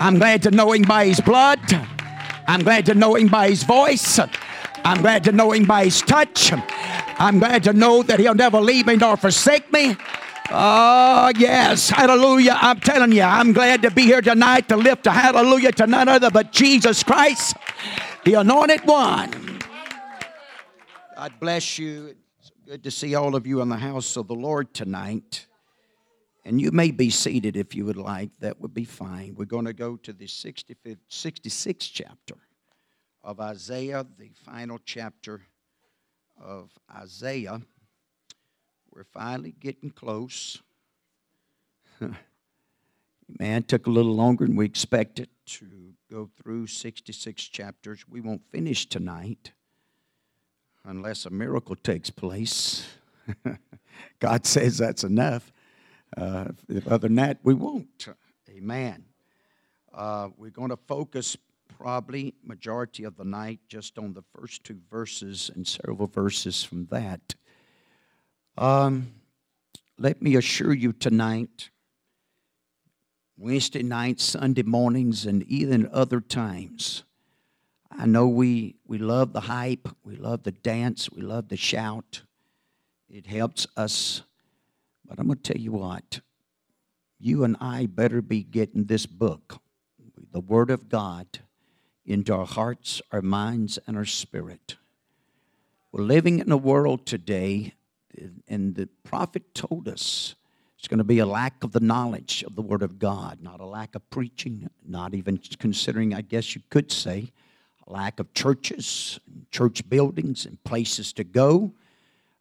I'm glad to know him by his blood. I'm glad to know him by his voice. I'm glad to know him by his touch. I'm glad to know that he'll never leave me nor forsake me. Oh, yes. Hallelujah. I'm telling you, I'm glad to be here tonight to lift a hallelujah to none other but Jesus Christ, the anointed one. God bless you. It's good to see all of you in the house of the Lord tonight. And you may be seated if you would like. That would be fine. We're going to go to the 65th, 66th chapter of Isaiah, the final chapter of Isaiah. We're finally getting close. Man, took a little longer than we expected to go through 66 chapters. We won't finish tonight unless a miracle takes place. God says that's enough. Uh, other than that, we won't. Amen. Uh, we're going to focus probably majority of the night just on the first two verses and several verses from that. Um, let me assure you tonight, Wednesday nights, Sunday mornings, and even other times, I know we, we love the hype, we love the dance, we love the shout. It helps us. But I'm going to tell you what, you and I better be getting this book, the Word of God, into our hearts, our minds, and our spirit. We're living in a world today and the prophet told us it's going to be a lack of the knowledge of the Word of God, not a lack of preaching, not even considering, I guess you could say, a lack of churches, church buildings, and places to go.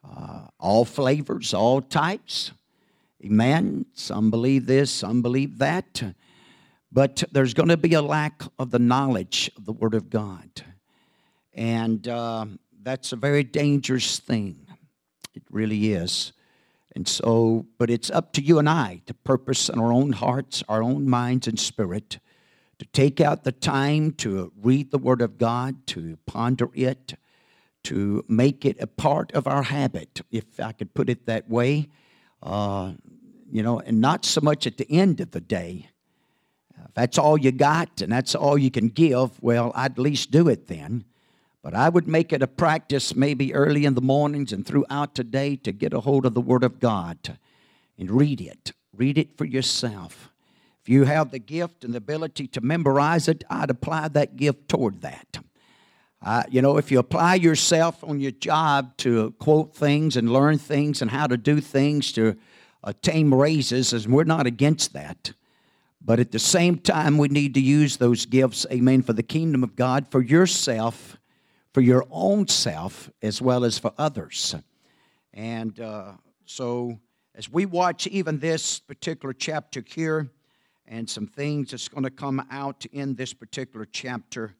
Uh, all flavors, all types. Amen. Some believe this, some believe that. But there's going to be a lack of the knowledge of the Word of God. And uh, that's a very dangerous thing. It really is. And so, but it's up to you and I to purpose in our own hearts, our own minds, and spirit to take out the time to read the Word of God, to ponder it, to make it a part of our habit, if I could put it that way. Uh, you know, and not so much at the end of the day. If that's all you got and that's all you can give, well, I'd at least do it then. But I would make it a practice maybe early in the mornings and throughout today to get a hold of the Word of God and read it. Read it for yourself. If you have the gift and the ability to memorize it, I'd apply that gift toward that. Uh, you know, if you apply yourself on your job to quote things and learn things and how to do things to attain raises, and we're not against that. But at the same time, we need to use those gifts, amen, for the kingdom of God, for yourself, for your own self as well as for others. And uh, so, as we watch even this particular chapter here, and some things that's going to come out in this particular chapter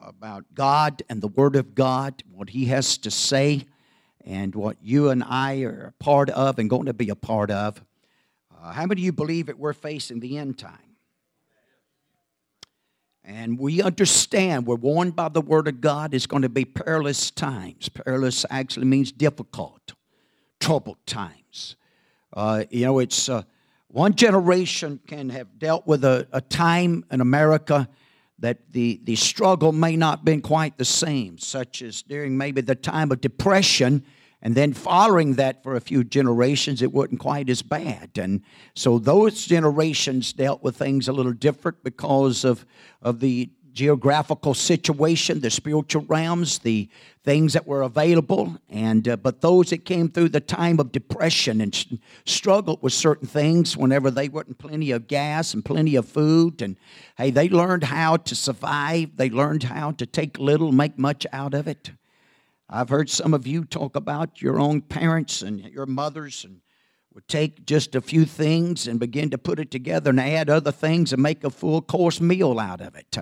about God and the Word of God, what He has to say, and what you and I are a part of and going to be a part of. Uh, how many of you believe that we're facing the end time? And we understand, we're warned by the Word of God, it's going to be perilous times. Perilous actually means difficult, troubled times. Uh, you know, it's uh, one generation can have dealt with a, a time in America that the, the struggle may not have been quite the same, such as during maybe the time of depression and then following that for a few generations, it wasn't quite as bad. And so those generations dealt with things a little different because of, of the geographical situation, the spiritual realms, the things that were available. And uh, but those that came through the time of depression and struggled with certain things, whenever they wasn't plenty of gas and plenty of food, and hey, they learned how to survive. They learned how to take little, make much out of it. I've heard some of you talk about your own parents and your mothers and would take just a few things and begin to put it together and add other things and make a full course meal out of it.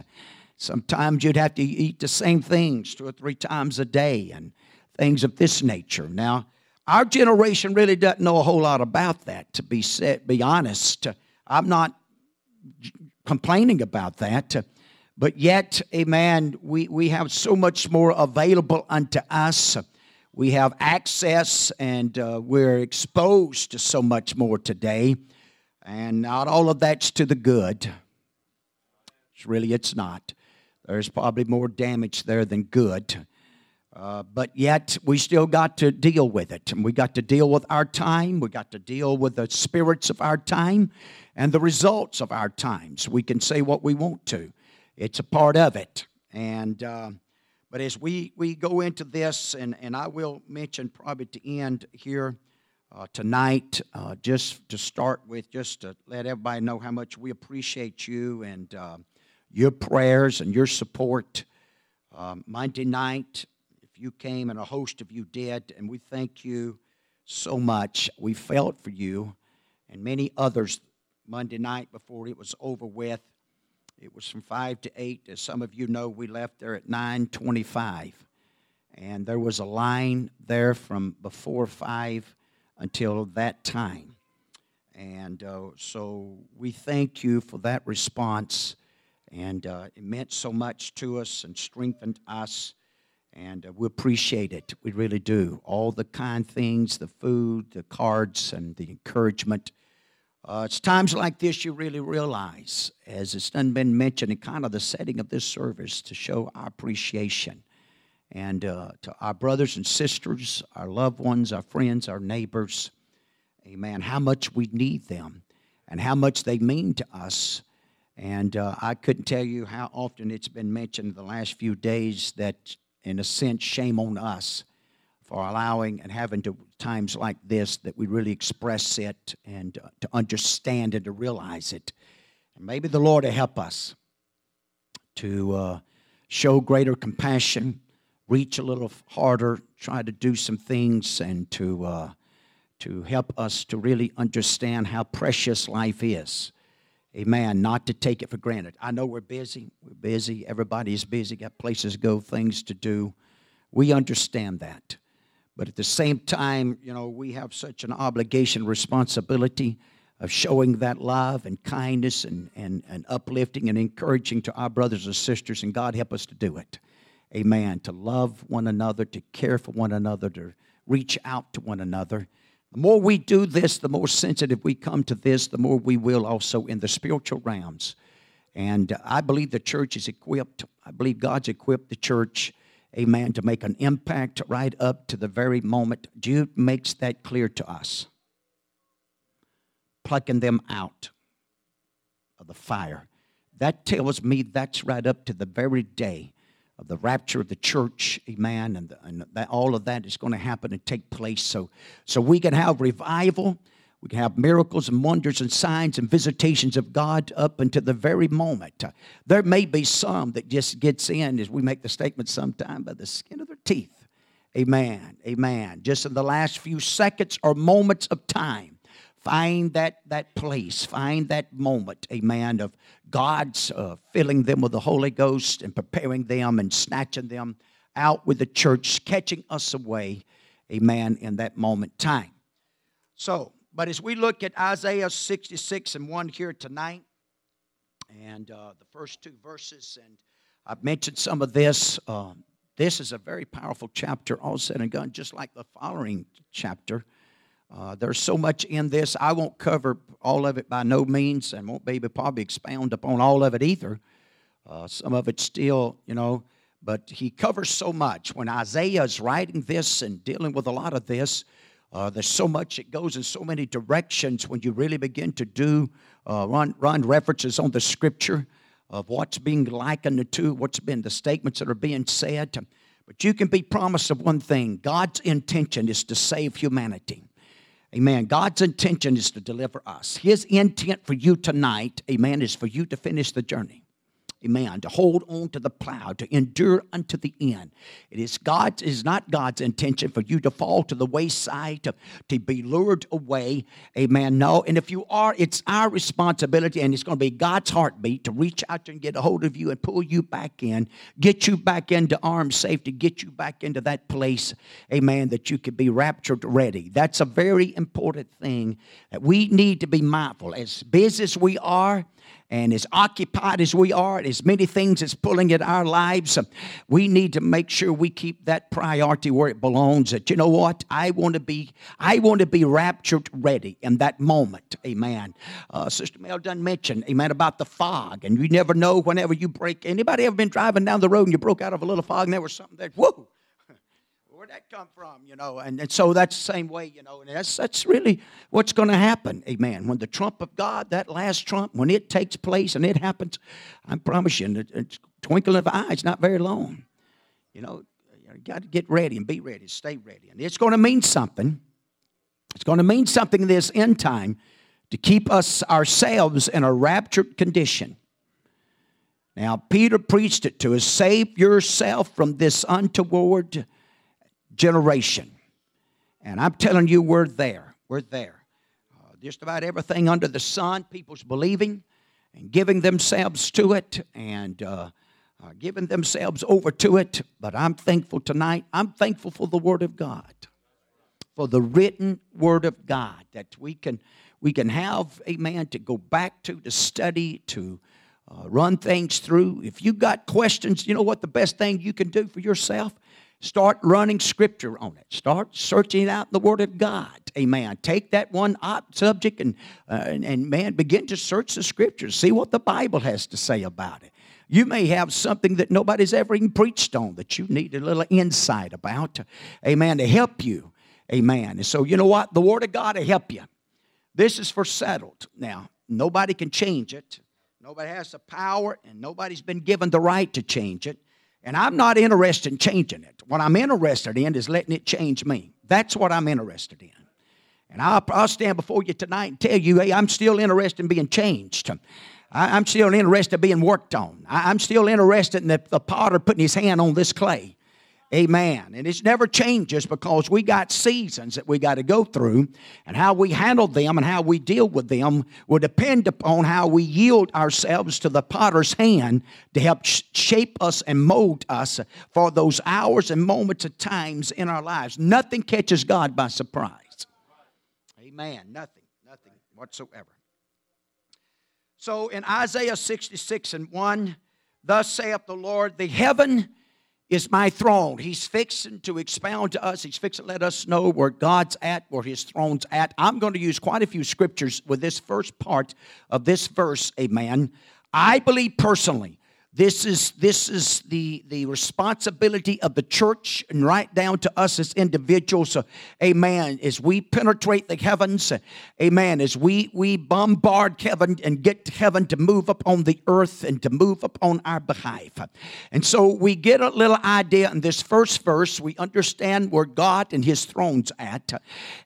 Sometimes you'd have to eat the same things two or three times a day and things of this nature. Now, our generation really doesn't know a whole lot about that, to be said, be honest. I'm not complaining about that. But yet, amen, we, we have so much more available unto us. We have access and uh, we're exposed to so much more today. And not all of that's to the good. Really, it's not. There's probably more damage there than good. Uh, but yet, we still got to deal with it. And we got to deal with our time. We got to deal with the spirits of our time and the results of our times. We can say what we want to, it's a part of it. And, uh, but as we, we go into this, and, and I will mention probably to end here uh, tonight, uh, just to start with, just to let everybody know how much we appreciate you and uh, your prayers and your support. Um, Monday night, if you came and a host of you did, and we thank you so much. We felt for you and many others Monday night before it was over with. It was from 5 to 8. As some of you know, we left there at 9.25. And there was a line there from before 5 until that time. And uh, so we thank you for that response. And uh, it meant so much to us and strengthened us. And uh, we appreciate it. We really do. All the kind things the food, the cards, and the encouragement. Uh, it's times like this you really realize, as it's done been mentioned in kind of the setting of this service, to show our appreciation. And uh, to our brothers and sisters, our loved ones, our friends, our neighbors, amen, how much we need them and how much they mean to us. And uh, I couldn't tell you how often it's been mentioned the last few days that, in a sense, shame on us for allowing and having to times like this that we really express it and uh, to understand and to realize it. And maybe the Lord will help us to uh, show greater compassion, reach a little harder, try to do some things, and to uh, to help us to really understand how precious life is. Amen. Not to take it for granted. I know we're busy. We're busy. Everybody's busy. Got places to go, things to do. We understand that. But at the same time, you know, we have such an obligation, responsibility of showing that love and kindness and, and, and uplifting and encouraging to our brothers and sisters, and God help us to do it. Amen. To love one another, to care for one another, to reach out to one another. The more we do this, the more sensitive we come to this, the more we will also in the spiritual realms. And I believe the church is equipped. I believe God's equipped the church amen, to make an impact right up to the very moment. Jude makes that clear to us. Plucking them out of the fire. That tells me that's right up to the very day of the rapture of the church, amen, and, the, and that, all of that is going to happen and take place. So, so we can have revival we can have miracles and wonders and signs and visitations of God up until the very moment. There may be some that just gets in, as we make the statement sometime, by the skin of their teeth. Amen. Amen. Just in the last few seconds or moments of time, find that, that place, find that moment, amen, of God's uh, filling them with the Holy Ghost and preparing them and snatching them out with the church, catching us away, amen, in that moment time. So, but as we look at Isaiah 66 and 1 here tonight, and uh, the first two verses, and I've mentioned some of this. Uh, this is a very powerful chapter, all said and done, just like the following chapter. Uh, there's so much in this. I won't cover all of it by no means, and won't be able probably expound upon all of it either. Uh, some of it still, you know, but he covers so much. When Isaiah is writing this and dealing with a lot of this, uh, there's so much, it goes in so many directions when you really begin to do, uh, run, run references on the scripture of what's being likened to, what's been the statements that are being said. But you can be promised of one thing God's intention is to save humanity. Amen. God's intention is to deliver us. His intent for you tonight, amen, is for you to finish the journey. Amen. To hold on to the plow, to endure unto the end. It is God's, it is not God's intention for you to fall to the wayside, to, to be lured away. Amen. No. And if you are, it's our responsibility, and it's going to be God's heartbeat to reach out and get a hold of you and pull you back in, get you back into arms safety, get you back into that place, amen, that you could be raptured ready. That's a very important thing that we need to be mindful. As busy as we are, and as occupied as we are, and as many things as pulling at our lives, we need to make sure we keep that priority where it belongs. That you know what, I want to be, I want to be raptured ready in that moment. Amen. Uh, Sister Mel done mention, amen, about the fog, and you never know whenever you break. Anybody ever been driving down the road and you broke out of a little fog, and there was something that Whoa! Where'd that come from? You know, and, and so that's the same way, you know, and that's that's really what's going to happen. Amen. When the trump of God, that last trump, when it takes place and it happens, I promise you, it's twinkling of an eye, it's not very long. You know, you got to get ready and be ready, stay ready. And it's going to mean something. It's going to mean something this end time to keep us ourselves in a raptured condition. Now, Peter preached it to us save yourself from this untoward generation. And I'm telling you, we're there. We're there. Uh, just about everything under the sun, people's believing and giving themselves to it and uh, uh, giving themselves over to it. But I'm thankful tonight. I'm thankful for the Word of God, for the written Word of God that we can we can have, amen, to go back to, to study, to uh, run things through. If you've got questions, you know what the best thing you can do for yourself? Start running scripture on it. Start searching out the Word of God. Amen. Take that one subject and, uh, and, and, man, begin to search the scriptures. See what the Bible has to say about it. You may have something that nobody's ever even preached on that you need a little insight about. Amen. To help you. Amen. And so, you know what? The Word of God will help you. This is for settled. Now, nobody can change it. Nobody has the power, and nobody's been given the right to change it. And I'm not interested in changing it. What I'm interested in is letting it change me. That's what I'm interested in. And I'll, I'll stand before you tonight and tell you, hey, I'm still interested in being changed. I, am still interested in being worked on. I, am still interested in the, the potter putting his hand on this clay. Amen. And it never changes because we got seasons that we got to go through, and how we handle them and how we deal with them will depend upon how we yield ourselves to the potter's hand to help shape us and mold us for those hours and moments of times in our lives. Nothing catches God by surprise. Amen. Nothing, nothing whatsoever. So in Isaiah 66 and 1, thus saith the Lord, the heaven is my throne. He's fixing to expound to us. He's fixing to let us know where God's at, where His throne's at. I'm going to use quite a few scriptures with this first part of this verse, amen. I believe personally this is, this is the, the responsibility of the church and right down to us as individuals. Uh, amen. As we penetrate the heavens, amen. As we, we bombard heaven and get heaven to move upon the earth and to move upon our behalf. And so we get a little idea in this first verse. We understand where God and his throne's at.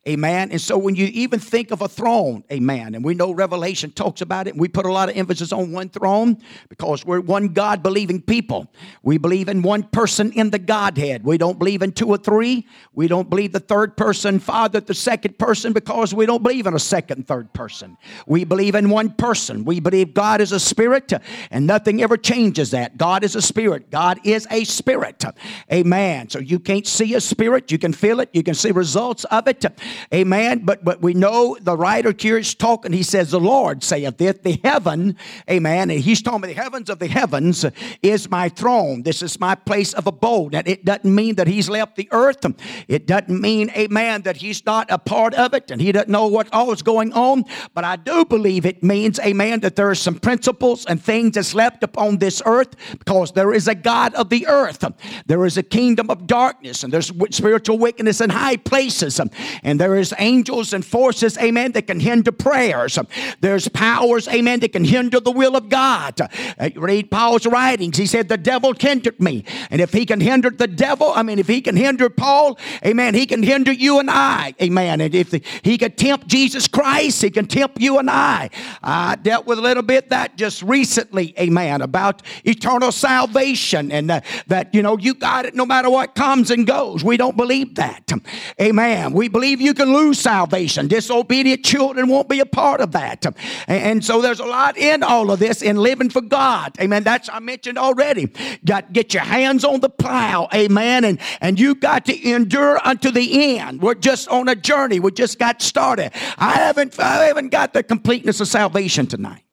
Amen. And so when you even think of a throne, amen, and we know Revelation talks about it, and we put a lot of emphasis on one throne because we're one God believing people. We believe in one person in the Godhead. We don't believe in two or three. We don't believe the third person, Father, the second person, because we don't believe in a second, third person. We believe in one person. We believe God is a spirit, and nothing ever changes that. God is a spirit. God is a spirit. Amen. So you can't see a spirit, you can feel it, you can see results of it. Amen. But but we know the writer here is talking, he says, The Lord saith it, the heaven, amen. And he's talking about the heavens of the heaven heavens is my throne. This is my place of abode. And it doesn't mean that he's left the earth. It doesn't mean, amen, that he's not a part of it and he doesn't know what all is going on. But I do believe it means, amen, that there are some principles and things that's left upon this earth because there is a God of the earth. There is a kingdom of darkness and there's spiritual wickedness in high places. And there is angels and forces, amen, that can hinder prayers. There's powers, amen, that can hinder the will of God. Uh, read Paul Paul's writings. He said, The devil hindered me. And if he can hinder the devil, I mean, if he can hinder Paul, amen, he can hinder you and I, amen. And if the, he can tempt Jesus Christ, he can tempt you and I. I dealt with a little bit that just recently, amen, about eternal salvation and uh, that, you know, you got it no matter what comes and goes. We don't believe that. Amen. We believe you can lose salvation. Disobedient children won't be a part of that. And so there's a lot in all of this in living for God. Amen. That's I mentioned already. Got get your hands on the plow, amen. And and you got to endure unto the end. We're just on a journey. We just got started. I haven't I haven't got the completeness of salvation tonight.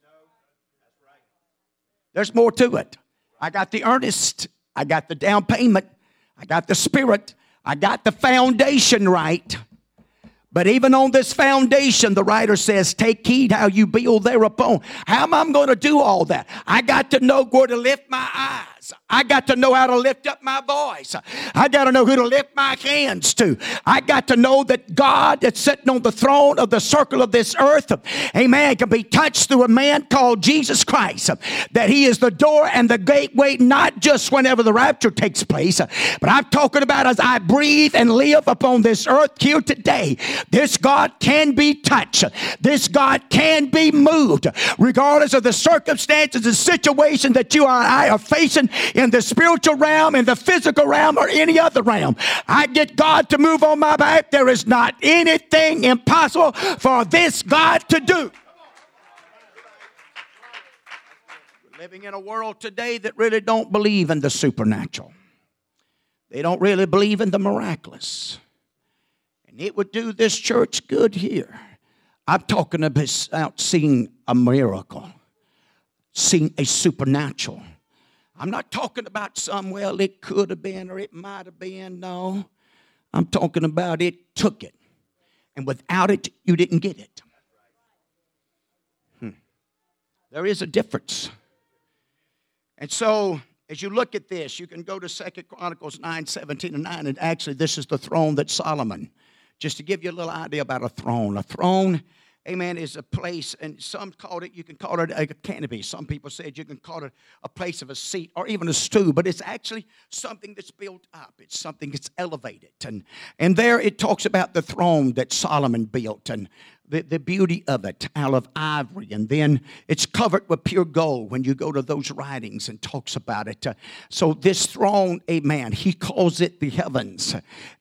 There's more to it. I got the earnest, I got the down payment, I got the spirit, I got the foundation right. But even on this foundation, the writer says, take heed how you build thereupon. How am I going to do all that? I got to know where to lift my eyes. I got to know how to lift up my voice. I got to know who to lift my hands to. I got to know that God that's sitting on the throne of the circle of this earth, amen, can be touched through a man called Jesus Christ. That he is the door and the gateway, not just whenever the rapture takes place, but I'm talking about as I breathe and live upon this earth here today. This God can be touched. This God can be moved, regardless of the circumstances and situation that you and I are facing in the spiritual realm, in the physical realm, or any other realm. I get God to move on my behalf. There is not anything impossible for this God to do. We're living in a world today that really don't believe in the supernatural. They don't really believe in the miraculous. And it would do this church good here. I'm talking about seeing a miracle, seeing a supernatural. I'm not talking about some, well, it could have been or it might have been. No. I'm talking about it took it. And without it, you didn't get it. Hmm. There is a difference. And so, as you look at this, you can go to Second Chronicles 9, 17 and 9, and actually, this is the throne that Solomon, just to give you a little idea about a throne. A throne amen, is a place, and some called it, you can call it a canopy. Some people said you can call it a place of a seat or even a stool, but it's actually something that's built up. It's something that's elevated. And, and there it talks about the throne that Solomon built. And the, the beauty of it out of ivory and then it's covered with pure gold when you go to those writings and talks about it. Uh, so this throne amen he calls it the heavens.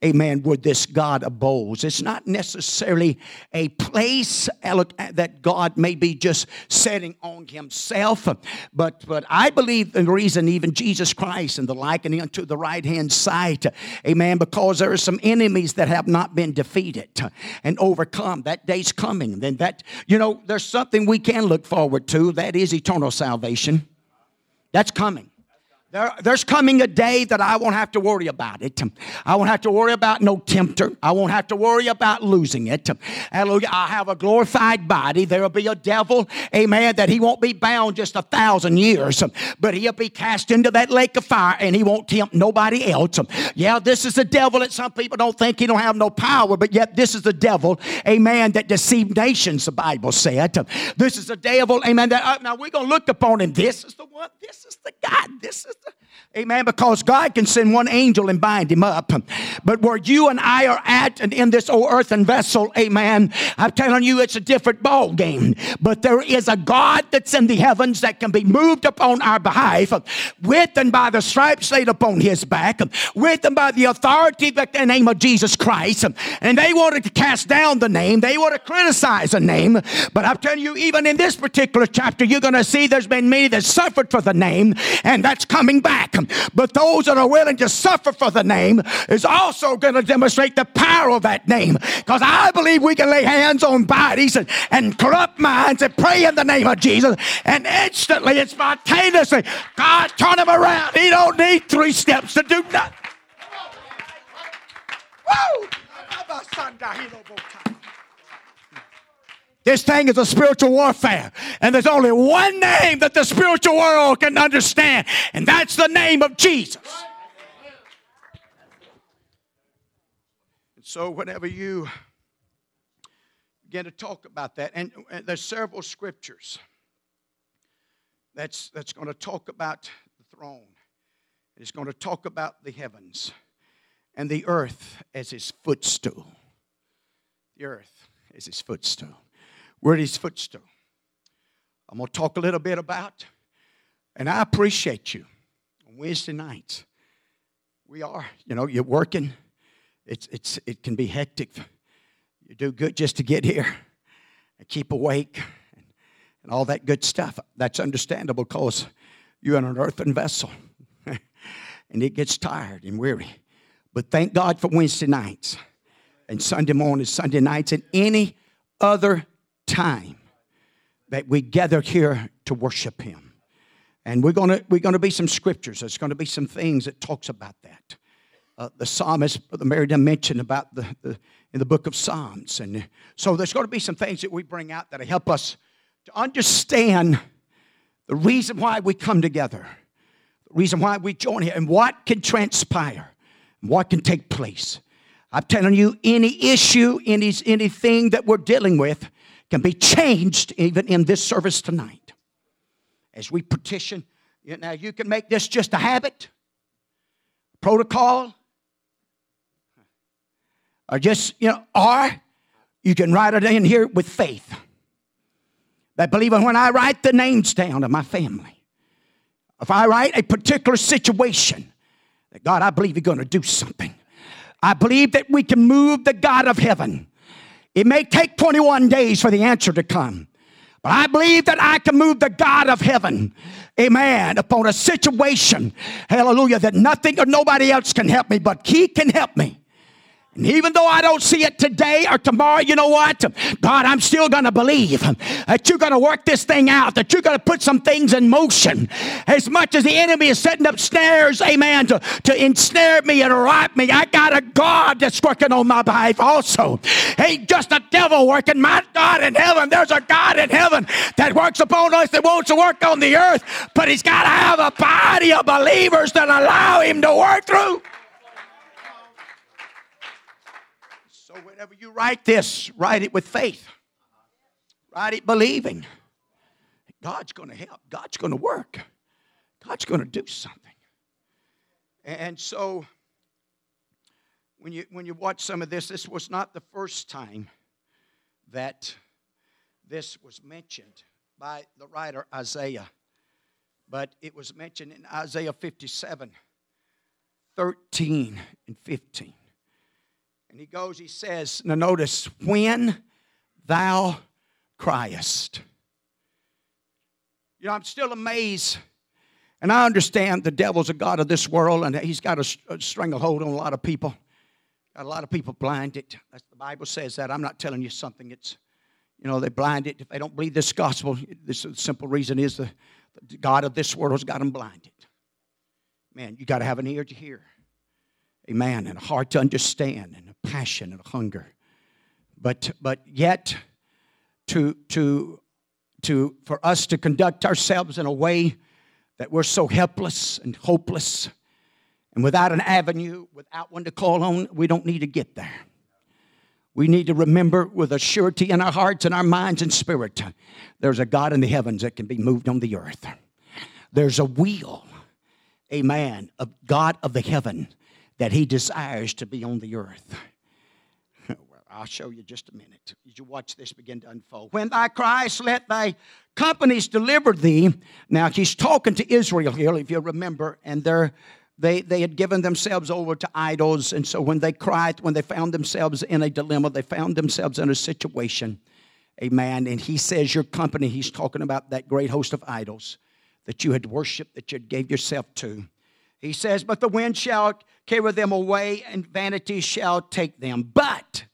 Amen where this god abodes. It's not necessarily a place that god may be just setting on himself but but i believe the reason even jesus christ and the likening unto the right hand side amen because there are some enemies that have not been defeated and overcome. That day's coming. Then that, you know, there's something we can look forward to. That is eternal salvation. That's coming. There, there's coming a day that I won't have to worry about it. I won't have to worry about no tempter. I won't have to worry about losing it. Hallelujah. I'll have a glorified body. There'll be a devil, amen, that he won't be bound just a thousand years, but he'll be cast into that lake of fire and he won't tempt nobody else. Yeah, this is the devil that some people don't think he don't have no power, but yet this is the devil, amen, that deceived nations, the Bible said. This is the devil, amen, that uh, now we're going to look upon him. This is the one, this is the God, this is Amen. Because God can send one angel and bind him up. But where you and I are at and in this old earthen vessel, amen, I'm telling you it's a different ball game. But there is a God that's in the heavens that can be moved upon our behalf with and by the stripes laid upon his back, with and by the authority of the name of Jesus Christ. And they wanted to cast down the name, they want to criticize the name. But I'm telling you, even in this particular chapter, you're going to see there's been many that suffered for the name, and that's coming back. But those that are willing to suffer for the name is also going to demonstrate the power of that name. Because I believe we can lay hands on bodies and, and corrupt minds and pray in the name of Jesus, and instantly and spontaneously, God turn him around. He don't need three steps to do nothing. Woo! This thing is a spiritual warfare. And there's only one name that the spiritual world can understand, and that's the name of Jesus. And so, whenever you begin to talk about that, and, and there's several scriptures that's, that's going to talk about the throne, it's going to talk about the heavens and the earth as his footstool. The earth is his footstool. We're at his footstool. I'm going to talk a little bit about, and I appreciate you on Wednesday nights. We are, you know, you're working. It's, it's, it can be hectic. You do good just to get here and keep awake and, and all that good stuff. That's understandable because you're in an earthen vessel and it gets tired and weary. But thank God for Wednesday nights and Sunday mornings, Sunday nights, and any other time that we gather here to worship Him. And we're going to we're to be some scriptures. There's going to be some things that talks about that. Uh, the psalmist, Brother Meriden mentioned about the, the in the book of Psalms, and so there's going to be some things that we bring out that help us to understand the reason why we come together, the reason why we join here, and what can transpire, and what can take place. I'm telling you, any issue, any, anything that we're dealing with can be changed even in this service tonight. As we petition, now you can make this just a habit, protocol, or just, you know, or you can write it in here with faith. That believe when I write the names down of my family, if I write a particular situation, that God, I believe you're going to do something. I believe that we can move the God of heaven. It may take 21 days for the answer to come, but I believe that I can move the God of heaven, amen, upon a situation, hallelujah, that nothing or nobody else can help me, but He can help me. And even though I don't see it today or tomorrow, you know what? God, I'm still going to believe that you're going to work this thing out, that you're going to put some things in motion. As much as the enemy is setting up snares, amen, to, to ensnare me and rob me, I got a God that's working on my behalf also. Ain't just a devil working. My God in heaven, there's a God in heaven that works upon us that wants to work on the earth, but he's got to have a body of believers that allow him to work through. Whenever you write this, write it with faith. Write it believing. God's going to help. God's going to work. God's going to do something. And so, when you, when you watch some of this, this was not the first time that this was mentioned by the writer Isaiah, but it was mentioned in Isaiah 57 13 and 15. And he goes, he says, now notice, when thou criest. You know, I'm still amazed. And I understand the devil's a God of this world, and he's got a, a stranglehold on a lot of people. Got a lot of people blinded. The Bible says that. I'm not telling you something. It's, you know, they're blinded. If they don't believe this gospel, this simple reason is the, the God of this world has got them blinded. Man, you got to have an ear to hear. Amen. And a heart to understand and a passion and a hunger. But but yet to to to for us to conduct ourselves in a way that we're so helpless and hopeless and without an avenue, without one to call on, we don't need to get there. We need to remember with a surety in our hearts and our minds and spirit there's a God in the heavens that can be moved on the earth. There's a wheel, amen, of God of the heaven that he desires to be on the earth. well, I'll show you just a minute you watch this begin to unfold. When thy Christ, let thy companies deliver thee. Now, he's talking to Israel here, if you remember, and they're they, they had given themselves over to idols. And so when they cried, when they found themselves in a dilemma, they found themselves in a situation. Amen. And he says, Your company, he's talking about that great host of idols that you had worshiped, that you gave yourself to. He says, But the wind shall carry them away, and vanity shall take them. But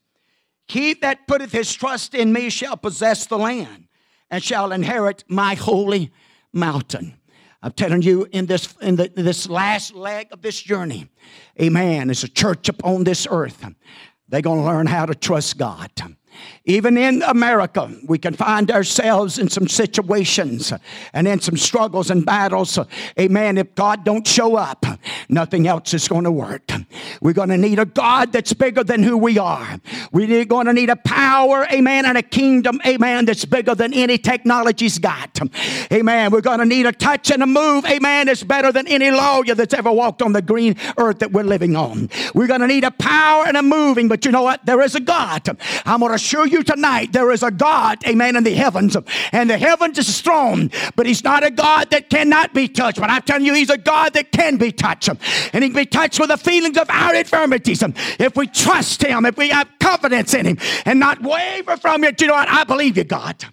he that putteth his trust in me shall possess the land, and shall inherit my holy mountain. I'm telling you, in this in the, this last leg of this journey, amen, as a church upon this earth, they're to learn how to trust God. Even in America, we can find ourselves in some situations and in some struggles and battles. Amen. If God don't show up, nothing else is going to work. We're going to need a God that's bigger than who we are. We're going to need a power, amen, and a kingdom, amen, that's bigger than any technology's got. Amen. We're going to need a touch and a move, amen, that's better than any lawyer that's ever walked on the green earth that we're living on. We're going to need a power and a moving, but you know what? There is a God. I'm going to assure you tonight there is a God, amen, in the heavens. And the heavens is strong, but He's not a God that cannot be touched. But I'm telling you, He's a God that can be touched. And He can be touched with the feelings of our infirmities. If we trust Him, if we have confidence in Him and not waver from it, you know what? I believe you, God.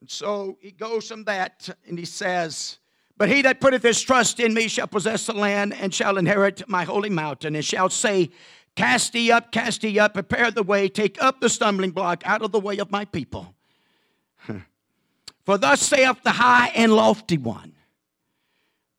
And so He goes from that and He says, but he that putteth his trust in me shall possess the land and shall inherit my holy mountain and shall say, Cast ye up, cast ye up, prepare the way, take up the stumbling block out of the way of my people. For thus saith the high and lofty one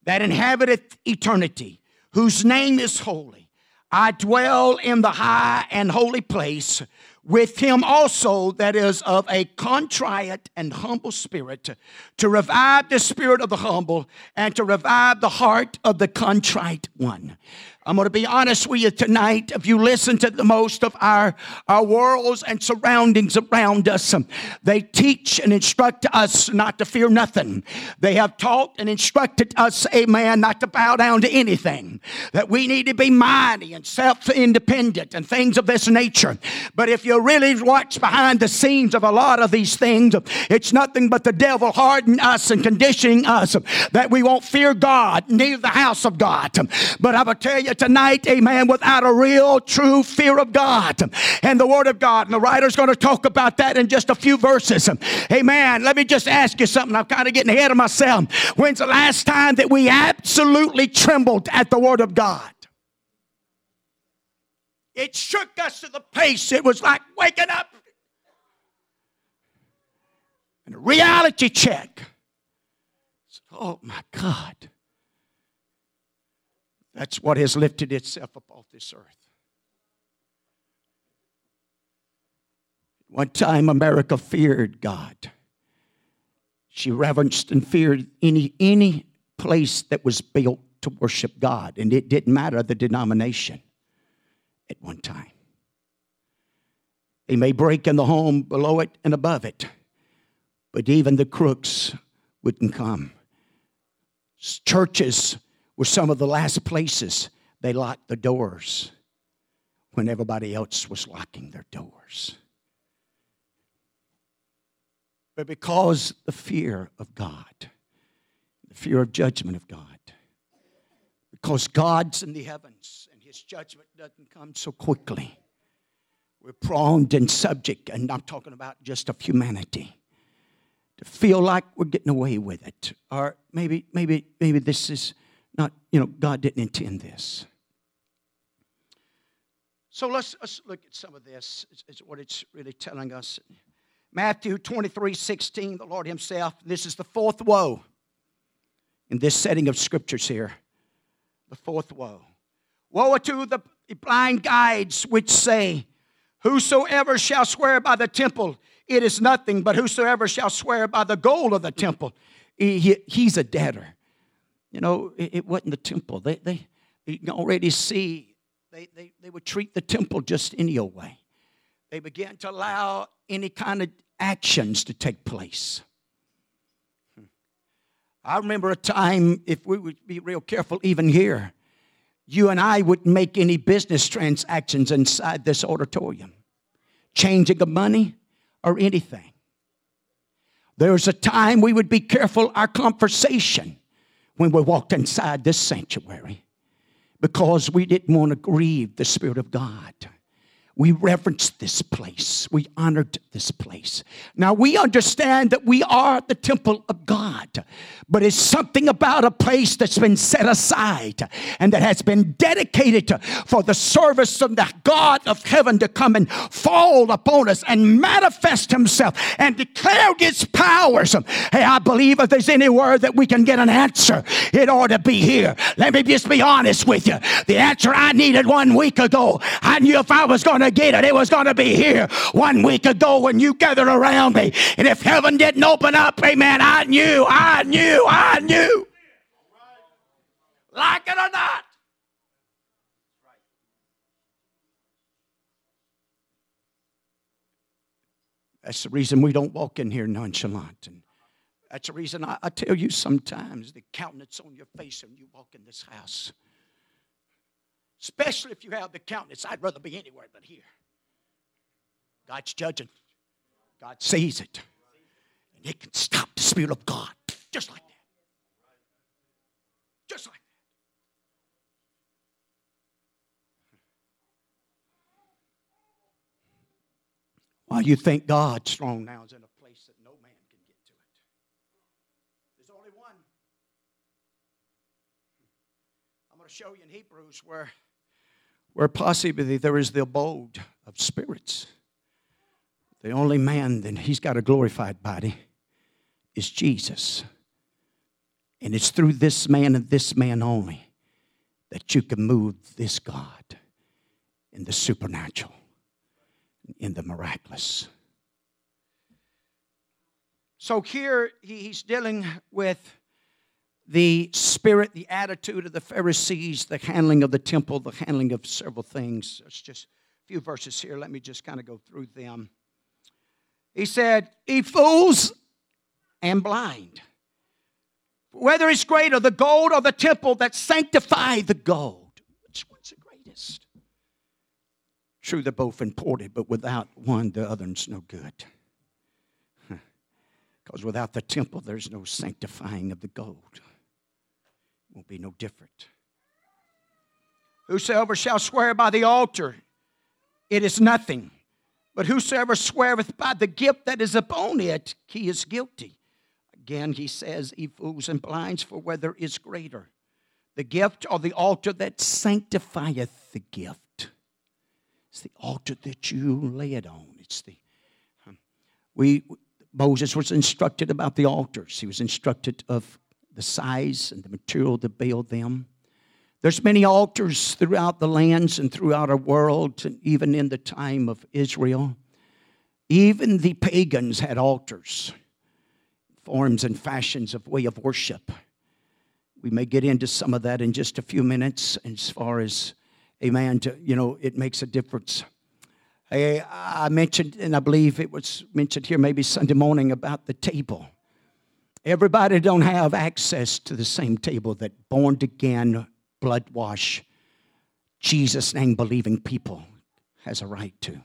that inhabiteth eternity, whose name is holy. I dwell in the high and holy place with him also that is of a contrite and humble spirit, to revive the spirit of the humble and to revive the heart of the contrite one. I'm going to be honest with you tonight. If you listen to the most of our, our worlds and surroundings around us, um, they teach and instruct us not to fear nothing. They have taught and instructed us, amen, not to bow down to anything. That we need to be mighty and self independent and things of this nature. But if you really watch behind the scenes of a lot of these things, um, it's nothing but the devil hardening us and conditioning us um, that we won't fear God, neither the house of God. Um, but I will tell you, tonight, amen, without a real, true fear of God and the Word of God. And the writer's going to talk about that in just a few verses. Amen. Let me just ask you something. I'm kind of getting ahead of myself. When's the last time that we absolutely trembled at the Word of God? It shook us to the pace. It was like waking up. And a reality check. Oh my God. That's what has lifted itself up off this earth. One time, America feared God. She reverenced and feared any, any place that was built to worship God, and it didn't matter the denomination at one time. They may break in the home below it and above it, but even the crooks wouldn't come. Churches were some of the last places they locked the doors when everybody else was locking their doors. But because the fear of God, the fear of judgment of God, because God's in the heavens and his judgment doesn't come so quickly, we're prone and subject, and I'm talking about just of humanity, to feel like we're getting away with it. Or maybe, maybe, maybe this is not, you know, God didn't intend this. So let's, let's look at some of this. is, what it's really telling us. Matthew 23 16, the Lord Himself, this is the fourth woe in this setting of scriptures here. The fourth woe. Woe to the blind guides which say, Whosoever shall swear by the temple, it is nothing, but whosoever shall swear by the gold of the temple, he, he, he's a debtor. You know, it, it wasn't the temple. They, they, you can already see they, they, they would treat the temple just any old way. They began to allow any kind of actions to take place. I remember a time, if we would be real careful, even here, you and I wouldn't make any business transactions inside this auditorium, changing of money or anything. There was a time we would be careful our conversation when we walked inside this sanctuary because we didn't want to grieve the Spirit of God. We reverenced this place. We honored this place. Now we understand that we are the temple of God, but it's something about a place that's been set aside and that has been dedicated for the service of the God of heaven to come and fall upon us and manifest himself and declare his powers. Hey, I believe if there's anywhere that we can get an answer, it ought to be here. Let me just be honest with you. The answer I needed one week ago, I knew if I was going to get it. It was going to be here one week ago when you gathered around me. And if heaven didn't open up, amen, I knew, I knew, I knew. Like it or not. That's the reason we don't walk in here nonchalant. And that's the reason I, I tell you sometimes the countenance on your face when you walk in this house. Especially if you have the countenance, I'd rather be anywhere but here. God's judging. God sees it. And it can stop the Spirit of God just like that. Just like that. Why you think God's throne now is in a place that no man can get to it? There's only one. I'm going to show you in Hebrews where where possibly there is the abode of spirits. The only man, that he's got a glorified body. is Jesus. And it's through this man and this man only that you can move this God in the supernatural, in the miraculous. So here he's dealing with the spirit, the attitude of the Pharisees, the handling of the temple, the handling of several things. It's just a few verses here. Let me just kind of go through them. He said, Ye fools and blind. Whether it's greater, the gold or the temple that sanctify the gold. Which one's the greatest? True, they're both important, but without one, the other's no good. Because without the temple, there's no sanctifying of the gold will be no different. Whosoever shall swear by the altar, it is nothing. But whosoever sweareth by the gift that is upon it, he is guilty. Again, he says, Ye fools and blinds, for whether is greater, the gift or the altar that sanctifieth the gift? It's the altar that you lay it on. It's the um, we Moses was instructed about the altars. He was instructed of the size and the material to build them. There's many altars throughout the lands and throughout our world, and even in the time of Israel. Even the pagans had altars, forms and fashions of way of worship. We may get into some of that in just a few minutes as far as, amen, to, you know, it makes a difference. I mentioned, and I believe it was mentioned here maybe Sunday morning about the table. Everybody don't have access to the same table that born again, blood wash, Jesus name believing people has a right to.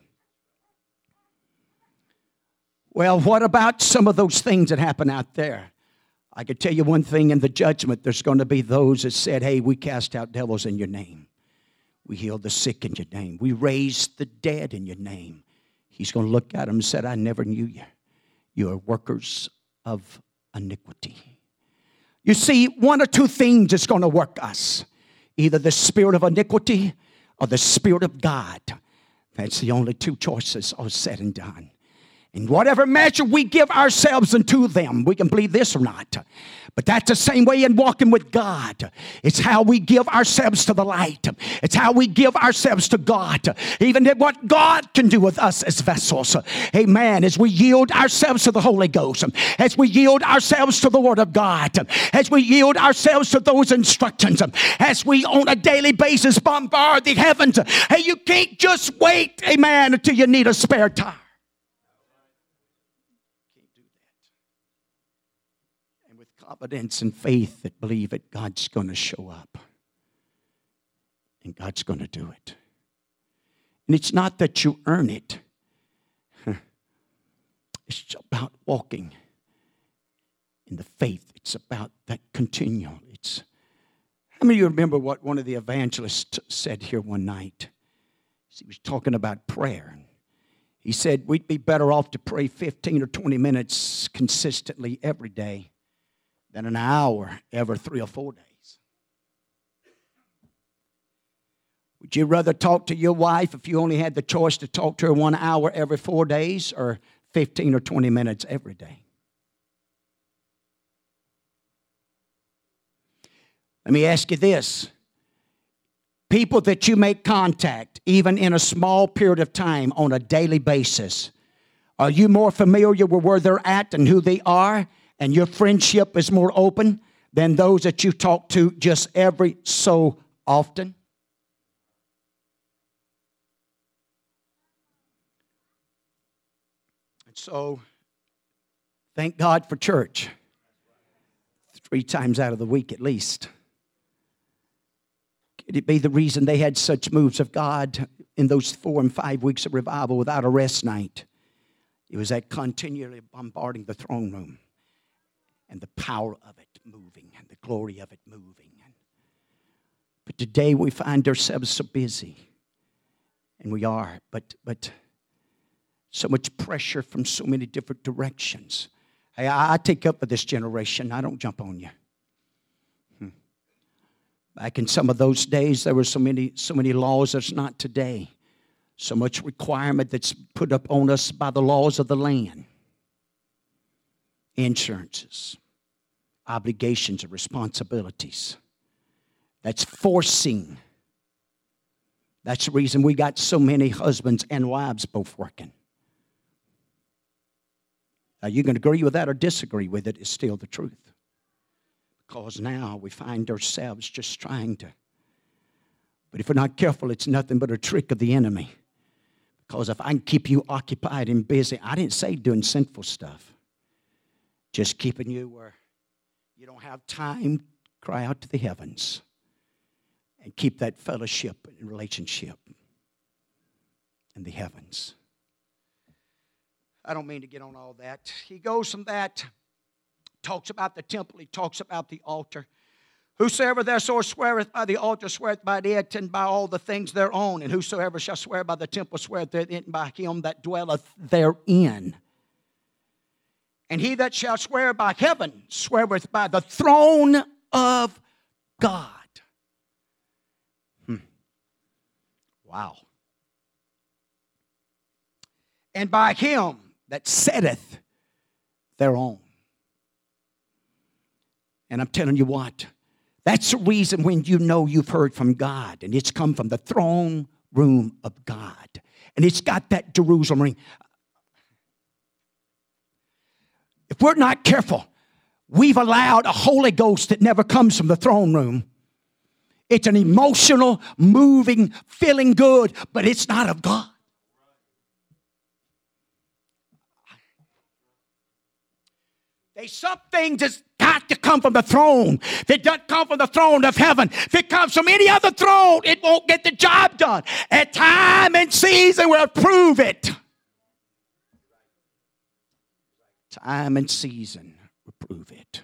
Well, what about some of those things that happen out there? I could tell you one thing in the judgment there's going to be those that said, Hey, we cast out devils in your name. We healed the sick in your name. We raised the dead in your name. He's going to look at them and said, I never knew you. You are workers of iniquity. You see, one or two things is going to work us either the spirit of iniquity or the spirit of God. That's the only two choices all said and done. In whatever measure we give ourselves unto them, we can believe this or not. But that's the same way in walking with God. It's how we give ourselves to the light. It's how we give ourselves to God. Even what God can do with us as vessels. Amen. As we yield ourselves to the Holy Ghost, as we yield ourselves to the Word of God, as we yield ourselves to those instructions, as we on a daily basis bombard the heavens. Hey, you can't just wait, amen, until you need a spare time. Confidence and faith that believe that God's going to show up and God's going to do it. And it's not that you earn it, it's about walking in the faith. It's about that continual. It's how many of you remember what one of the evangelists said here one night? He was talking about prayer. He said we'd be better off to pray 15 or 20 minutes consistently every day than an hour every three or four days. Would you rather talk to your wife if you only had the choice to talk to her one hour every four days or 15 or 20 minutes every day? Let me ask you this. People that you make contact, even in a small period of time on a daily basis, are you more familiar with where they're at and who they are and your friendship is more open than those that you talk to just every so often? And so, thank God for church. Three times out of the week at least. Could it be the reason they had such moves of God in those four and five weeks of revival without a rest night? It was that continually bombarding the throne room and the power of it moving and the glory of it moving. But today we find ourselves so busy, and we are, but, but so much pressure from so many different directions. Hey, I, I take up with this generation, I don't jump on you. Hmm. Back in some of those days, there were so many, so many laws that's not today. So much requirement that's put up on us by the laws of the land. Insurances, obligations, and responsibilities. That's forcing. That's the reason we got so many husbands and wives both working. Now, you can agree with that or disagree with it, it's still the truth. Because now we find ourselves just trying to. But if we're not careful, it's nothing but a trick of the enemy. Because if I can keep you occupied and busy, I didn't say doing sinful stuff, just keeping you where you don't have time, cry out to the heavens and keep that fellowship and relationship in the heavens. I don't mean to get on all that. He goes from that, talks about the temple, he talks about the altar. Whosoever therefore sweareth by the altar sweareth by it and by all the things thereon, and whosoever shall swear by the temple sweareth there it and by him that dwelleth therein. And he that shall swear by heaven sweareth by the throne of God. Hmm. Wow. And by him that setteth thereon. And I'm telling you what, that's the reason when you know you've heard from God and it's come from the throne room of God. And it's got that Jerusalem ring. If we're not careful, we've allowed a Holy Ghost that never comes from the throne room. It's an emotional, moving, feeling good, but it's not of God. There's something that's got to come from the throne. If it doesn't come from the throne of heaven, if it comes from any other throne, it won't get the job done. At time and season will prove it. Time and season will prove it.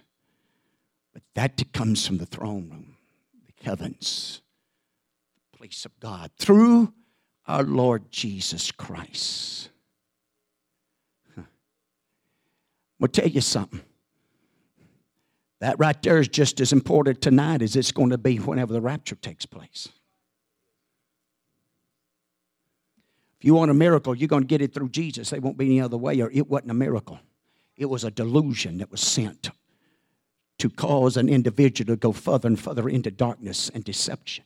But that comes from the throne room, the heavens, the place of God, through our Lord Jesus Christ. I'm going to tell you something. That right there is just as important tonight as it's going to be whenever the rapture takes place. If you want a miracle, you're going to get it through Jesus. There won't be any other way, or it wasn't a miracle. It was a delusion that was sent to cause an individual to go further and further into darkness and deception.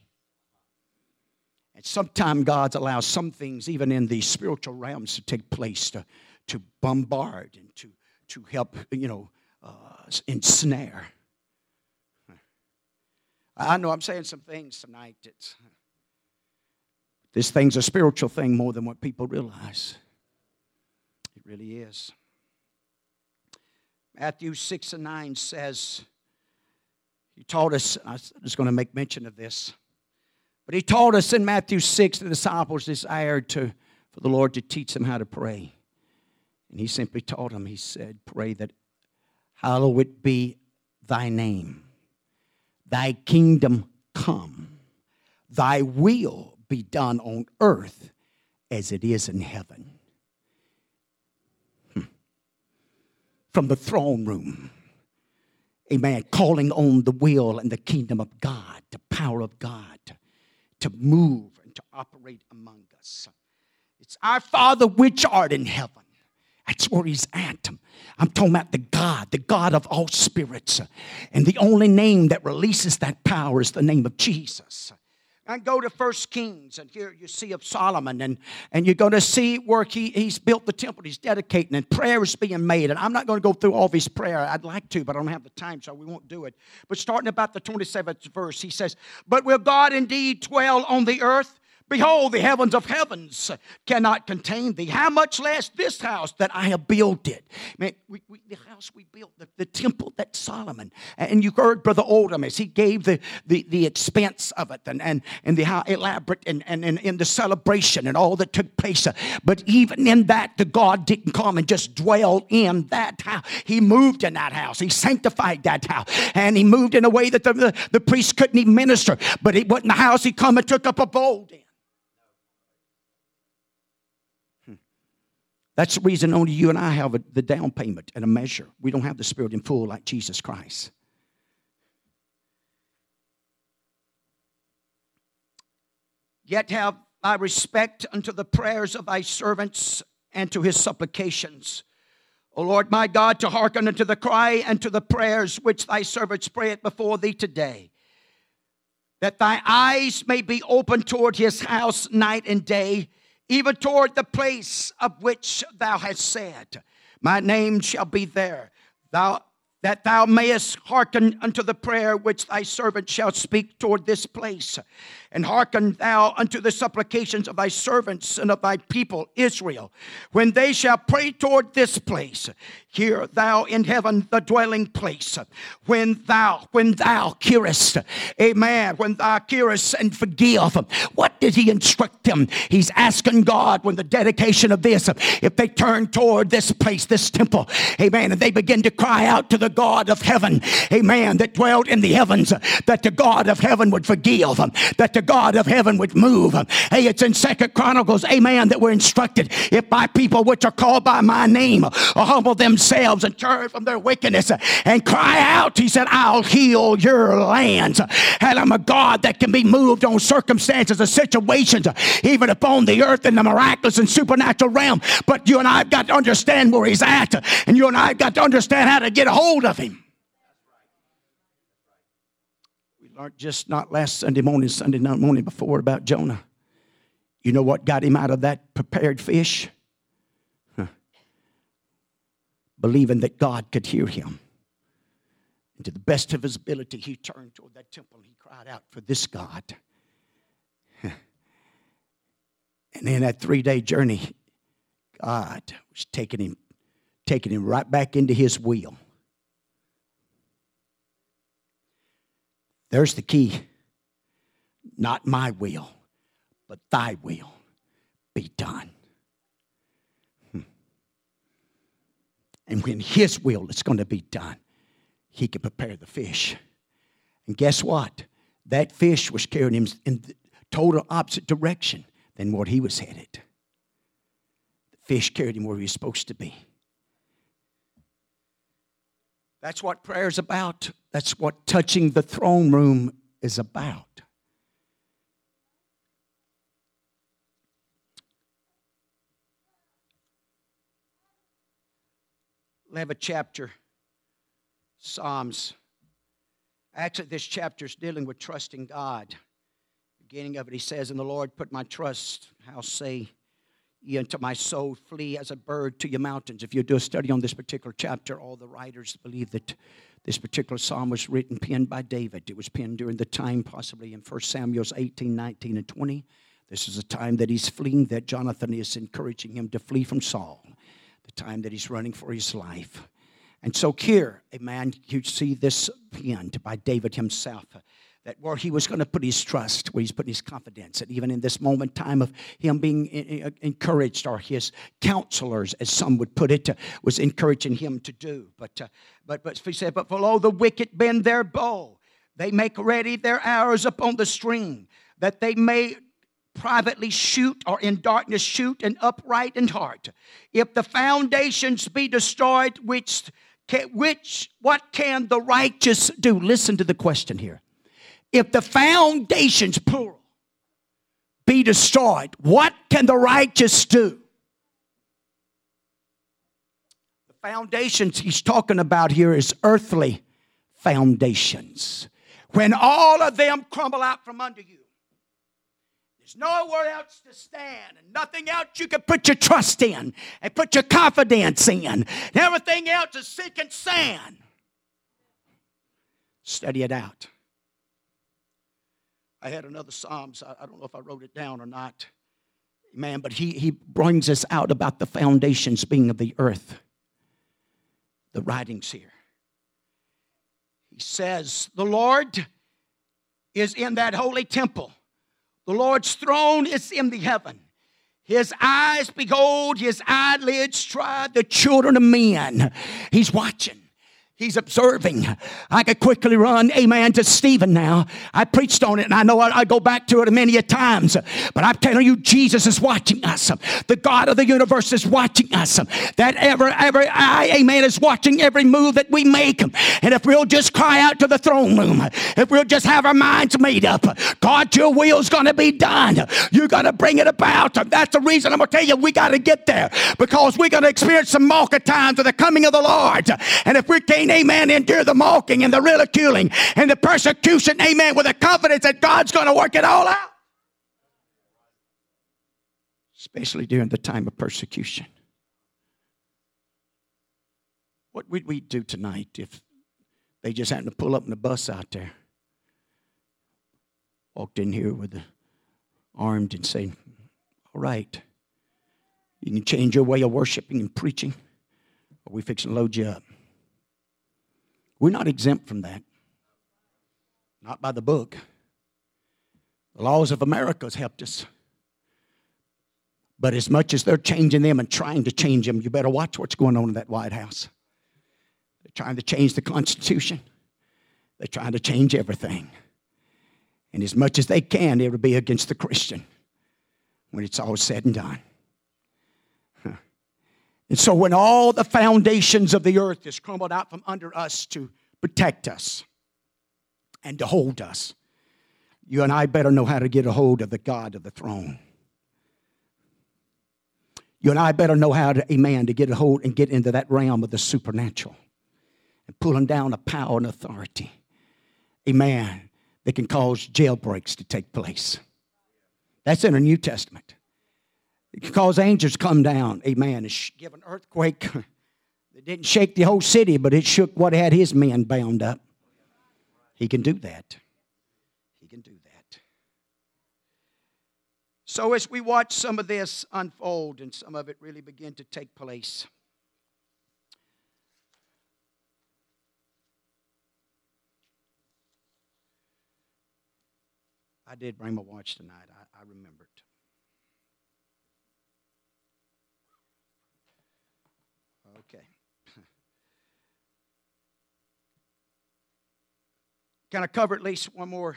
And sometimes God allows some things, even in the spiritual realms, to take place to, to bombard and to to help, you know, uh, ensnare. I know I'm saying some things tonight. It's, this thing's a spiritual thing more than what people realize. It really is. Matthew 6 and 9 says, He taught us, I was just going to make mention of this, but He taught us in Matthew 6 the disciples desired to, for the Lord to teach them how to pray. And he simply taught them, he said, Pray that hallowed be thy name, thy kingdom come, thy will be done on earth as it is in heaven. Hmm. From the throne room, amen, calling on the will and the kingdom of God, the power of God to move and to operate among us. It's our Father which art in heaven that's where he's at. I'm talking about the God, the God of all spirits. And the only name that releases that power is the name of Jesus. And go to First Kings, and here you see of Solomon, and, and you're going to see where he, he's built the temple, he's dedicating, and prayer is being made. And I'm not going to go through all of his prayer. I'd like to, but I don't have the time, so we won't do it. But starting about the 27th verse, he says, But will God indeed dwell on the earth? Behold, the heavens of heavens cannot contain thee. How much less this house that I have built it? Man, we, we, the house we built, the, the, temple that Solomon, and you heard Brother Oldham as he gave the, the, the expense of it and, and, and the how elaborate and, and, and in the celebration and all that took place. But even in that, the God didn't come and just dwell in that house. He moved in that house. He sanctified that house. And he moved in a way that the, the, the priest couldn't even minister. But it wasn't the house he come and took up a abode in. That's the reason only you and I have a, the down payment and a measure. We don't have the Spirit in full like Jesus Christ. Yet have I respect unto the prayers of thy servants and to his supplications. O Lord my God, to hearken unto the cry and to the prayers which thy servants prayeth before thee today, that thy eyes may be open toward his house night and day, even toward the place of which thou hast said, My name shall be there. Thou that thou mayest hearken unto the prayer which thy servant shall speak toward this place. And hearken thou unto the supplications of thy servants and of thy people Israel, when they shall pray toward this place. Hear thou in heaven the dwelling place. When thou, when thou hearest, amen, when thou hearest and forgive. What did he instruct them? He's asking God when the dedication of this, if they turn toward this place, this temple, amen, and they begin to cry out to the God of heaven, amen, that dwelt in the heavens, that the God of heaven would forgive, them, that the God of heaven would move. Them. Hey, it's in Second Chronicles, amen, that we're instructed. If my people which are called by my name humble themselves and turn from their wickedness and cry out, he said, I'll heal your lands. And I'm a God that can be moved on circumstances and situations, even upon the earth in the miraculous and supernatural realm. But you and I have got to understand where he's at, and you and I have got to understand how to get a hold of him. We learned just not last Sunday morning, Sunday night morning before about Jonah. You know what got him out of that prepared fish? Huh. Believing that God could hear him. And to the best of his ability, he turned toward that temple and he cried out for this God. and in that three day journey, God was taking him, taking him right back into his will. There's the key. Not my will, but thy will be done. Hmm. And when his will is going to be done, he can prepare the fish. And guess what? That fish was carrying him in the total opposite direction than what he was headed. The fish carried him where he was supposed to be. That's what prayer is about. That's what touching the throne room is about. We have a chapter, Psalms. Actually, this chapter is dealing with trusting God. Beginning of it, he says, In the Lord put my trust, how say ye unto my soul, flee as a bird to your mountains. If you do a study on this particular chapter, all the writers believe that this particular psalm was written, penned by David. It was penned during the time, possibly in 1 Samuel's 18, 19, and 20. This is a time that he's fleeing, that Jonathan is encouraging him to flee from Saul, the time that he's running for his life. And so here, a man, you see this penned by David himself that where he was going to put his trust, where he's putting his confidence, and even in this moment time of him being encouraged, or his counselors, as some would put it, uh, was encouraging him to do. But, uh, but, but he said, but below the wicked bend their bow, they make ready their arrows upon the string, that they may privately shoot or in darkness shoot and upright in heart. If the foundations be destroyed, which, which what can the righteous do? Listen to the question here if the foundations, plural, be destroyed, what can the righteous do? The foundations he's talking about here is earthly foundations. When all of them crumble out from under you, there's nowhere else to stand and nothing else you can put your trust in and put your confidence in. Everything else is sinking sand. Study it out. I had another Psalms. I, I don't know if I wrote it down or not. Man, but he, he brings us out about the foundations being of the earth. The writings here. He says, The Lord is in that holy temple. The Lord's throne is in the heaven. His eyes behold, his eyelids try the children of men. He's watching. He's observing. I could quickly run, amen, to Stephen now. I preached on it and I know I, I, go back to it many a times. But I'm telling you, Jesus is watching us. The God of the universe is watching us. That ever, every eye, amen, is watching every move that we make. And if we'll just cry out to the throne room, if we'll just have our minds made up, God, your will's gonna be done. You're gonna bring it about. That's the reason I'm gonna tell you we gotta get there. Because we're gonna experience some market times of the coming of the Lord. And if we can't amen, endure the mocking and the ridiculing and the persecution, amen, with the confidence that God's going to work it all out. Especially during the time of persecution. What would we do tonight if they just happened to pull up in the bus out there? Walked in here with the armed and saying, All right, you can change your way of worshiping and preaching, or we fix and load you up. We're not exempt from that. Not by the book. The laws of America has helped us. But as much as they're changing them and trying to change them, you better watch what's going on in that White House. They're trying to change the Constitution, they're trying to change everything. And as much as they can, it'll be against the Christian when it's all said and done. And so when all the foundations of the earth is crumbled out from under us to protect us and to hold us, you and I better know how to get a hold of the God of the throne. You and I better know how to, amen, to get a hold and get into that realm of the supernatural and pulling down a power and authority, amen, that can cause jailbreaks to take place. That's in the New Testament. Because angels come down, amen, and give an earthquake that didn't shake the whole city, but it shook what had his men bound up. He can do that. He can do that. So, as we watch some of this unfold and some of it really begin to take place, I did bring my watch tonight. I, I remember. Can I cover at least one more?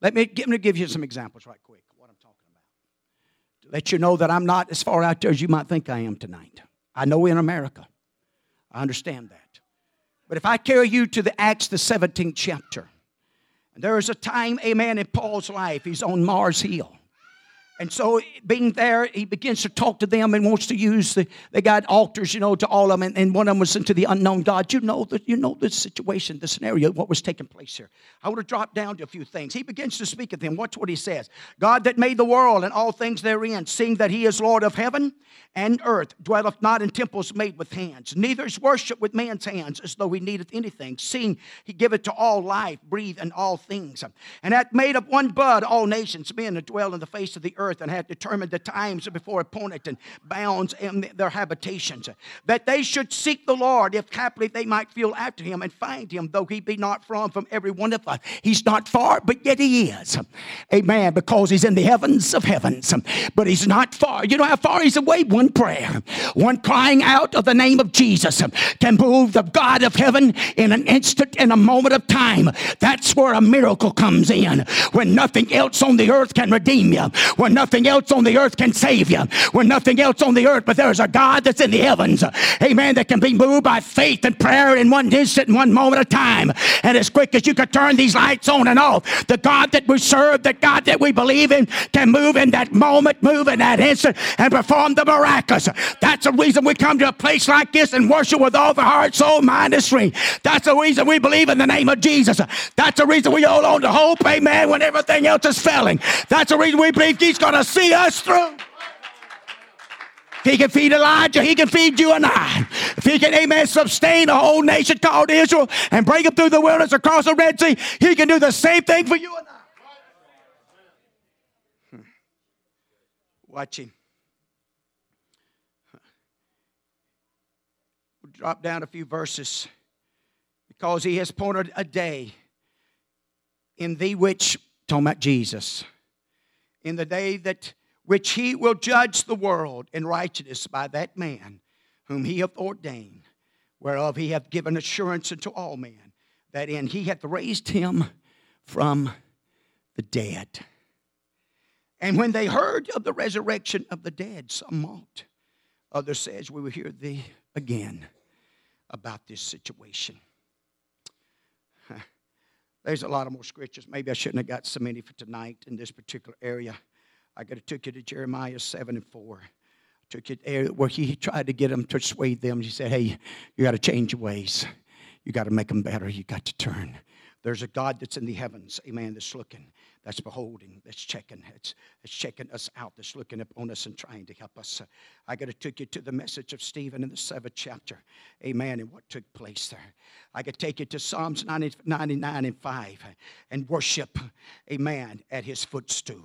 Let me, let me give you some examples right quick what I'm talking about. To let you know that I'm not as far out there as you might think I am tonight. I know in America. I understand that. But if I carry you to the Acts, the 17th chapter, there is a time, amen, in Paul's life, he's on Mars Hill. And so, being there, he begins to talk to them and wants to use the. They got altars, you know, to all of them, and, and one of them was into the unknown God. You know that you know the situation, the scenario, what was taking place here. I would have dropped down to a few things. He begins to speak of them. Watch what he says: God that made the world and all things therein, seeing that He is Lord of heaven and earth, dwelleth not in temples made with hands, neither is worship with man's hands, as though He needeth anything. Seeing He giveth to all life, breathe, and all things, and hath made of one blood all nations, men that dwell in the face of the earth earth and had determined the times before appointed and bounds in their habitations, that they should seek the Lord, if haply they might feel after him and find him, though he be not from from every one of us. He's not far, but yet he is. Amen. Because he's in the heavens of heavens, but he's not far. You know how far he's away? One prayer, one crying out of the name of Jesus can move the God of heaven in an instant, in a moment of time. That's where a miracle comes in. When nothing else on the earth can redeem you, when nothing else on the earth can save you, when nothing else on the earth, but there's a God that's in the heavens, amen, that can be moved by faith and prayer in one instant, in one moment of time. And as quick as you can turn these lights on and off, the God that we serve, the God that we believe in, can move in that moment, move in that instant, and perform the miraculous. That's the reason we come to a place like this and worship with all the heart, soul, mind, and strength. That's the reason we believe in the name of Jesus. That's the reason we hold on to hope, amen, when everything else is failing. That's the reason we believe He's going to see us through. If he can feed Elijah, he can feed you and I. If he can, amen, sustain a whole nation called Israel and bring them through the wilderness across the Red Sea, he can do the same thing for you and I. Hmm. Watch him. We'll drop down a few verses. Because he has appointed a day in the which, talking about Jesus, in the day that which he will judge the world in righteousness by that man whom he hath ordained, whereof he hath given assurance unto all men, that in he hath raised him from the dead. And when they heard of the resurrection of the dead, some mocked. Others says, We will hear thee again about this situation. There's a lot of more scriptures. Maybe I shouldn't have got so many for tonight in this particular area. I could have took you to Jeremiah 7 and 4. Took you there where he tried to get them to persuade them. He said, Hey, you got to change your ways. You got to make them better. You got to turn. There's a God that's in the heavens, amen, that's looking that's beholding, that's checking, that's, that's checking us out, that's looking upon us and trying to help us. I got to take you to the message of Stephen in the seventh chapter, amen, and what took place there. I could take you to Psalms 90, 99 and 5 and worship, amen, at his footstool.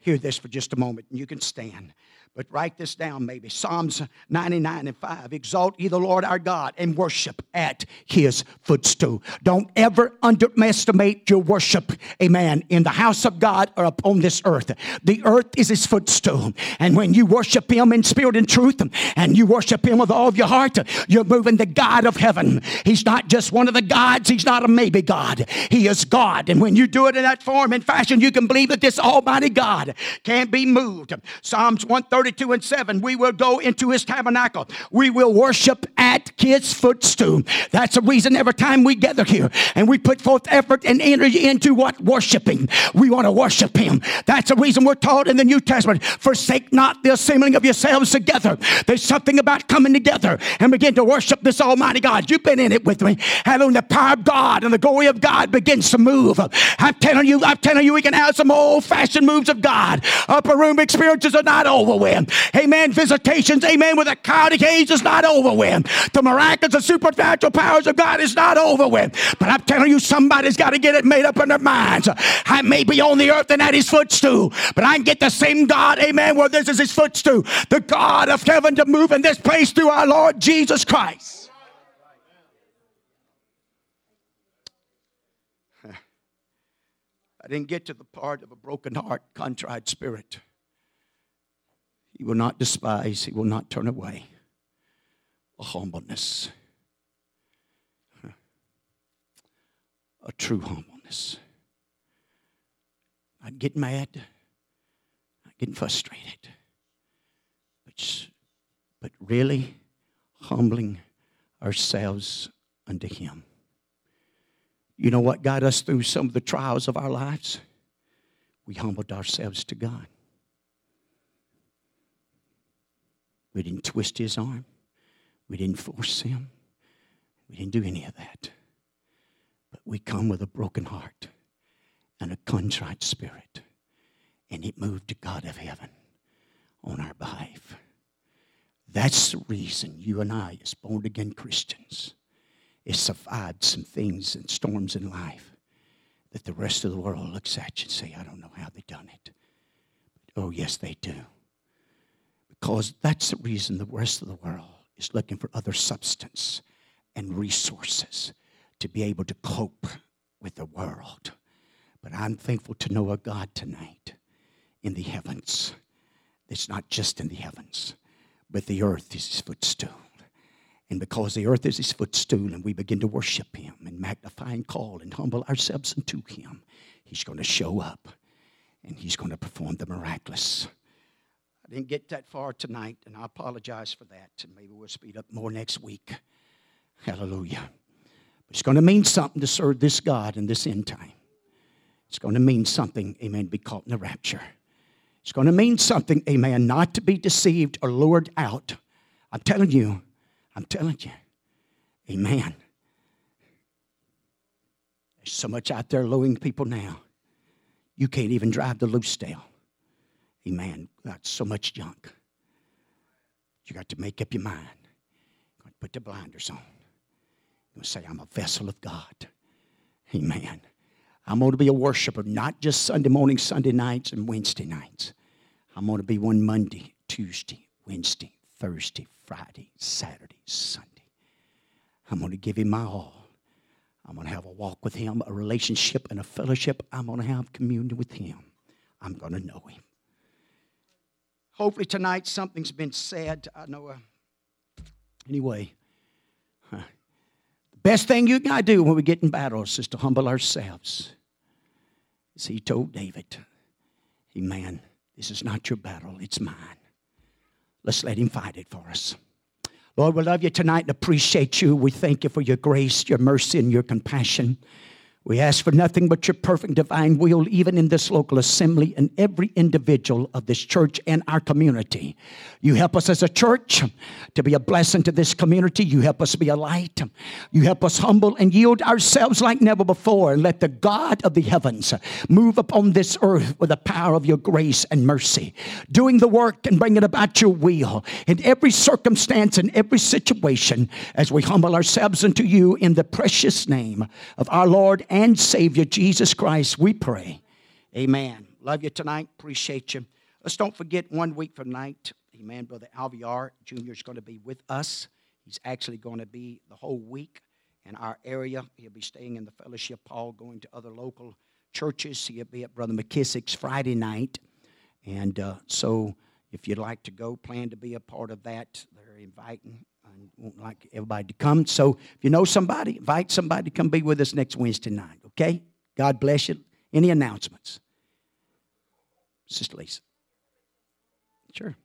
Hear this for just a moment, and you can stand. But write this down maybe. Psalms 99 and 5. Exalt ye the Lord our God and worship at his footstool. Don't ever underestimate your worship, amen, in the house of God or upon this earth. The earth is his footstool. And when you worship him in spirit and truth and you worship him with all of your heart, you're moving the God of heaven. He's not just one of the gods, he's not a maybe God. He is God. And when you do it in that form and fashion, you can believe that this Almighty God can't be moved. Psalms 130. 32 and 7, we will go into his tabernacle. We will worship at his footstool. That's the reason every time we gather here and we put forth effort and energy into what? Worshiping. We want to worship him. That's the reason we're taught in the New Testament forsake not the assembling of yourselves together. There's something about coming together and begin to worship this Almighty God. You've been in it with me. Having the power of God and the glory of God begins to move. I'm telling you, I'm telling you, we can have some old fashioned moves of God. Upper room experiences are not over with. Amen. Visitations, amen, with a chaotic age is not over with. The miraculous and supernatural powers of God is not over with. But I'm telling you, somebody's got to get it made up in their minds. I may be on the earth and at his footstool, but I can get the same God, amen, where this is his footstool. The God of heaven to move in this place through our Lord Jesus Christ. I didn't get to the part of a broken heart, contrite spirit. He will not despise, He will not turn away. A humbleness, a true humbleness. I'd get mad, I'd get frustrated, but, but really humbling ourselves unto Him. You know what got us through some of the trials of our lives? We humbled ourselves to God. We didn't twist his arm. We didn't force him. We didn't do any of that. But we come with a broken heart and a contrite spirit. And it moved to God of heaven on our behalf. That's the reason you and I, as born again Christians, has survived some things and storms in life that the rest of the world looks at you and say, I don't know how they done it. But, oh, yes, they do because that's the reason the rest of the world is looking for other substance and resources to be able to cope with the world. But I'm thankful to know a God tonight in the heavens. It's not just in the heavens, but the earth is his footstool. And because the earth is his footstool and we begin to worship him and magnify and call and humble ourselves unto him, he's going to show up and he's going to perform the miraculous didn't get that far tonight, and I apologize for that. Maybe we'll speed up more next week. Hallelujah. But it's going to mean something to serve this God in this end time. It's going to mean something, amen, be caught in the rapture. It's going to mean something, amen, not to be deceived or lured out. I'm telling you, I'm telling you, amen. There's so much out there luring people now. You can't even drive the Lucedale. Amen. Got so much junk. You got to make up your mind. Put the blinders on. You say, I'm a vessel of God. Amen. I'm going to be a worshiper, not just Sunday morning, Sunday nights, and Wednesday nights. I'm going to be one Monday, Tuesday, Wednesday, Thursday, Friday, Saturday, Sunday. I'm going to give him my all. I'm going to have a walk with him, a relationship and a fellowship. I'm going to have communion with him. I'm going to know him. Hopefully, tonight something's been said. I know. Uh, anyway, The best thing you got to do when we get in battles is to humble ourselves. As he told David, Amen. This is not your battle, it's mine. Let's let him fight it for us. Lord, we love you tonight and appreciate you. We thank you for your grace, your mercy, and your compassion. We ask for nothing but your perfect divine will, even in this local assembly and every individual of this church and our community. You help us as a church to be a blessing to this community. You help us be a light. You help us humble and yield ourselves like never before. And let the God of the heavens move upon this earth with the power of your grace and mercy, doing the work and bringing about your will in every circumstance and every situation as we humble ourselves unto you in the precious name of our Lord and Savior Jesus Christ, we pray. Amen. Love you tonight. Appreciate you. Let's don't forget one week from night, amen, Brother Alviar Jr. is going to be with us. He's actually going to be the whole week in our area. He'll be staying in the fellowship hall, going to other local churches. He'll be at Brother McKissick's Friday night. And uh, so if you'd like to go, plan to be a part of that. They're inviting won't like everybody to come. So if you know somebody, invite somebody to come be with us next Wednesday night, okay? God bless you. Any announcements? Sister Lisa. Sure.